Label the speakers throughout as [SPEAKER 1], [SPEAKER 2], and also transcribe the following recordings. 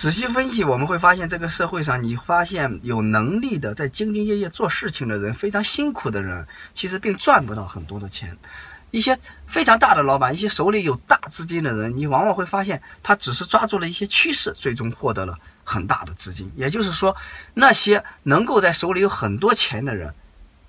[SPEAKER 1] 仔细分析，我们会发现这个社会上，你发现有能力的在兢兢业业做事情的人，非常辛苦的人，其实并赚不到很多的钱。一些非常大的老板，一些手里有大资金的人，你往往会发现，他只是抓住了一些趋势，最终获得了很大的资金。也就是说，那些能够在手里有很多钱的人。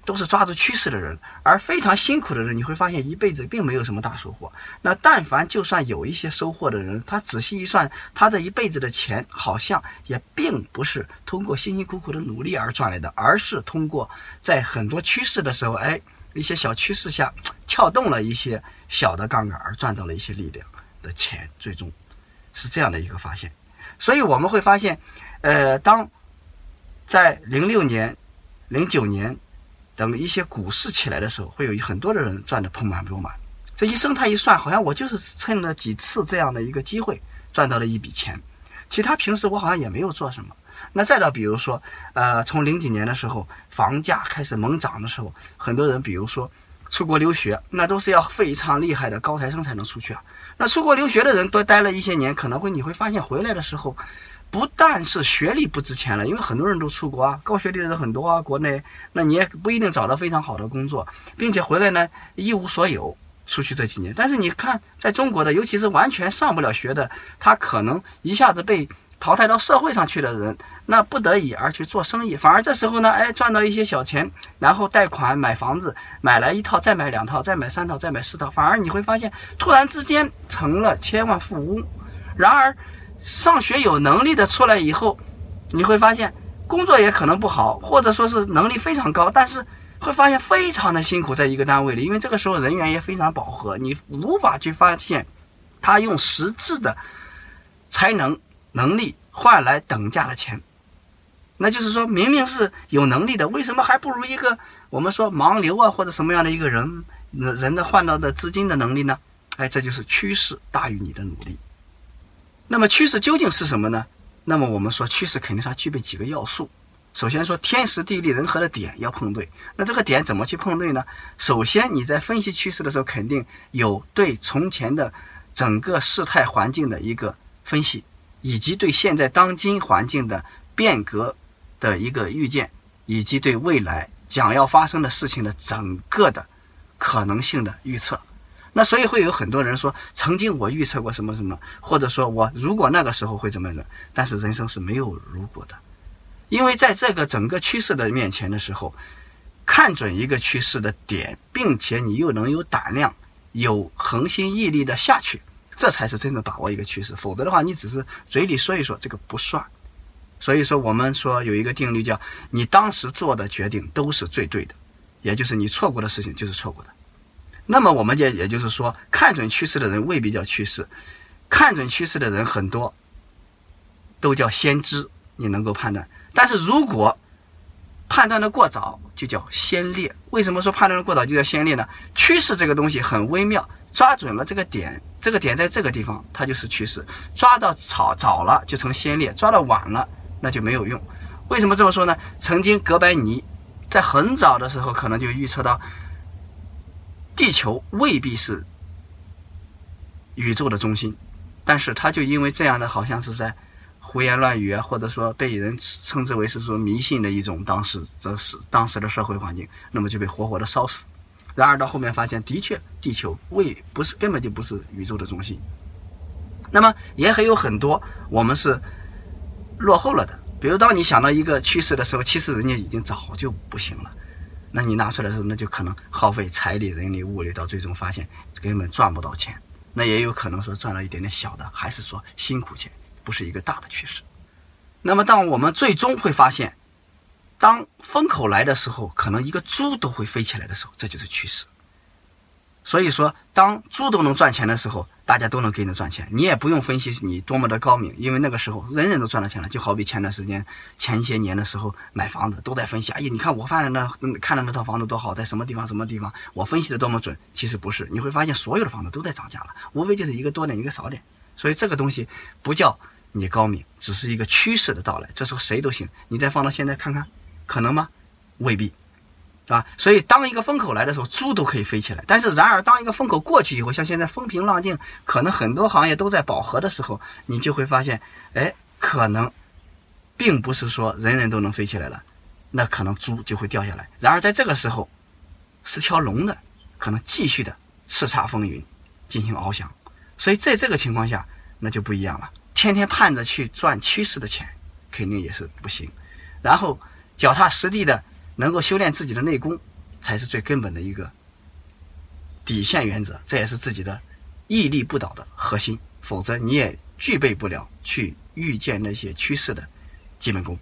[SPEAKER 1] 都是抓住趋势的人，而非常辛苦的人，你会发现一辈子并没有什么大收获。那但凡就算有一些收获的人，他仔细一算，他这一辈子的钱好像也并不是通过辛辛苦苦的努力而赚来的，而是通过在很多趋势的时候，哎，一些小趋势下撬动了一些小的杠杆而赚到了一些力量的钱，最终是这样的一个发现。所以我们会发现，呃，当在零六年、零九年。等一些股市起来的时候，会有很多的人赚得盆满钵满。这一生他一算，好像我就是趁了几次这样的一个机会赚到了一笔钱，其他平时我好像也没有做什么。那再到比如说，呃，从零几年的时候，房价开始猛涨的时候，很多人比如说出国留学，那都是要非常厉害的高材生才能出去啊。那出国留学的人多待了一些年，可能会你会发现回来的时候。不但是学历不值钱了，因为很多人都出国啊，高学历的人很多啊，国内，那你也不一定找到非常好的工作，并且回来呢一无所有，出去这几年。但是你看，在中国的，尤其是完全上不了学的，他可能一下子被淘汰到社会上去的人，那不得已而去做生意，反而这时候呢，哎，赚到一些小钱，然后贷款买房子，买来一套，再买两套，再买三套，再买四套，反而你会发现，突然之间成了千万富翁。然而。上学有能力的出来以后，你会发现工作也可能不好，或者说是能力非常高，但是会发现非常的辛苦，在一个单位里，因为这个时候人员也非常饱和，你无法去发现他用实质的才能能力换来等价的钱。那就是说明明是有能力的，为什么还不如一个我们说盲流啊或者什么样的一个人人的换到的资金的能力呢？哎，这就是趋势大于你的努力。那么趋势究竟是什么呢？那么我们说趋势肯定它具备几个要素。首先说天时地利人和的点要碰对。那这个点怎么去碰对呢？首先你在分析趋势的时候，肯定有对从前的整个事态环境的一个分析，以及对现在当今环境的变革的一个预见，以及对未来将要发生的事情的整个的可能性的预测。那所以会有很多人说，曾经我预测过什么什么，或者说我如果那个时候会怎么样？但是人生是没有如果的，因为在这个整个趋势的面前的时候，看准一个趋势的点，并且你又能有胆量、有恒心毅力的下去，这才是真正把握一个趋势。否则的话，你只是嘴里说一说，这个不算。所以说，我们说有一个定律叫：你当时做的决定都是最对的，也就是你错过的事情就是错过的。那么我们就也就是说，看准趋势的人未必叫趋势，看准趋势的人很多都叫先知，你能够判断。但是如果判断的过早，就叫先烈。为什么说判断的过早就叫先烈呢？趋势这个东西很微妙，抓准了这个点，这个点在这个地方，它就是趋势；抓到早早了就成先烈，抓到晚了那就没有用。为什么这么说呢？曾经哥白尼在很早的时候可能就预测到。地球未必是宇宙的中心，但是他就因为这样的，好像是在胡言乱语啊，或者说被人称之为是说迷信的一种当时这是当时的社会环境，那么就被活活的烧死。然而到后面发现，的确地球未不是根本就不是宇宙的中心。那么也还有很多我们是落后了的，比如当你想到一个趋势的时候，其实人家已经早就不行了。那你拿出来的时候，那就可能耗费财力、人力、物力，到最终发现根本赚不到钱。那也有可能说赚了一点点小的，还是说辛苦钱，不是一个大的趋势。那么，当我们最终会发现，当风口来的时候，可能一个猪都会飞起来的时候，这就是趋势。所以说，当猪都能赚钱的时候，大家都能跟着赚钱。你也不用分析你多么的高明，因为那个时候人人都赚了钱了。就好比前段时间、前些年的时候买房子，都在分析。哎呀，你看我发的那看的那套房子多好，在什么地方什么地方，我分析的多么准。其实不是，你会发现所有的房子都在涨价了，无非就是一个多点，一个少点。所以这个东西不叫你高明，只是一个趋势的到来。这时候谁都行。你再放到现在看看，可能吗？未必。啊，所以当一个风口来的时候，猪都可以飞起来。但是，然而当一个风口过去以后，像现在风平浪静，可能很多行业都在饱和的时候，你就会发现，哎，可能并不是说人人都能飞起来了，那可能猪就会掉下来。然而在这个时候，是条龙的，可能继续的叱咤风云，进行翱翔。所以在这个情况下，那就不一样了。天天盼着去赚趋势的钱，肯定也是不行。然后脚踏实地的，能够修炼自己的内功，才是最根本的一个底线原则。这也是自己的屹立不倒的核心。否则你也具备不了去预见那些趋势的基本功。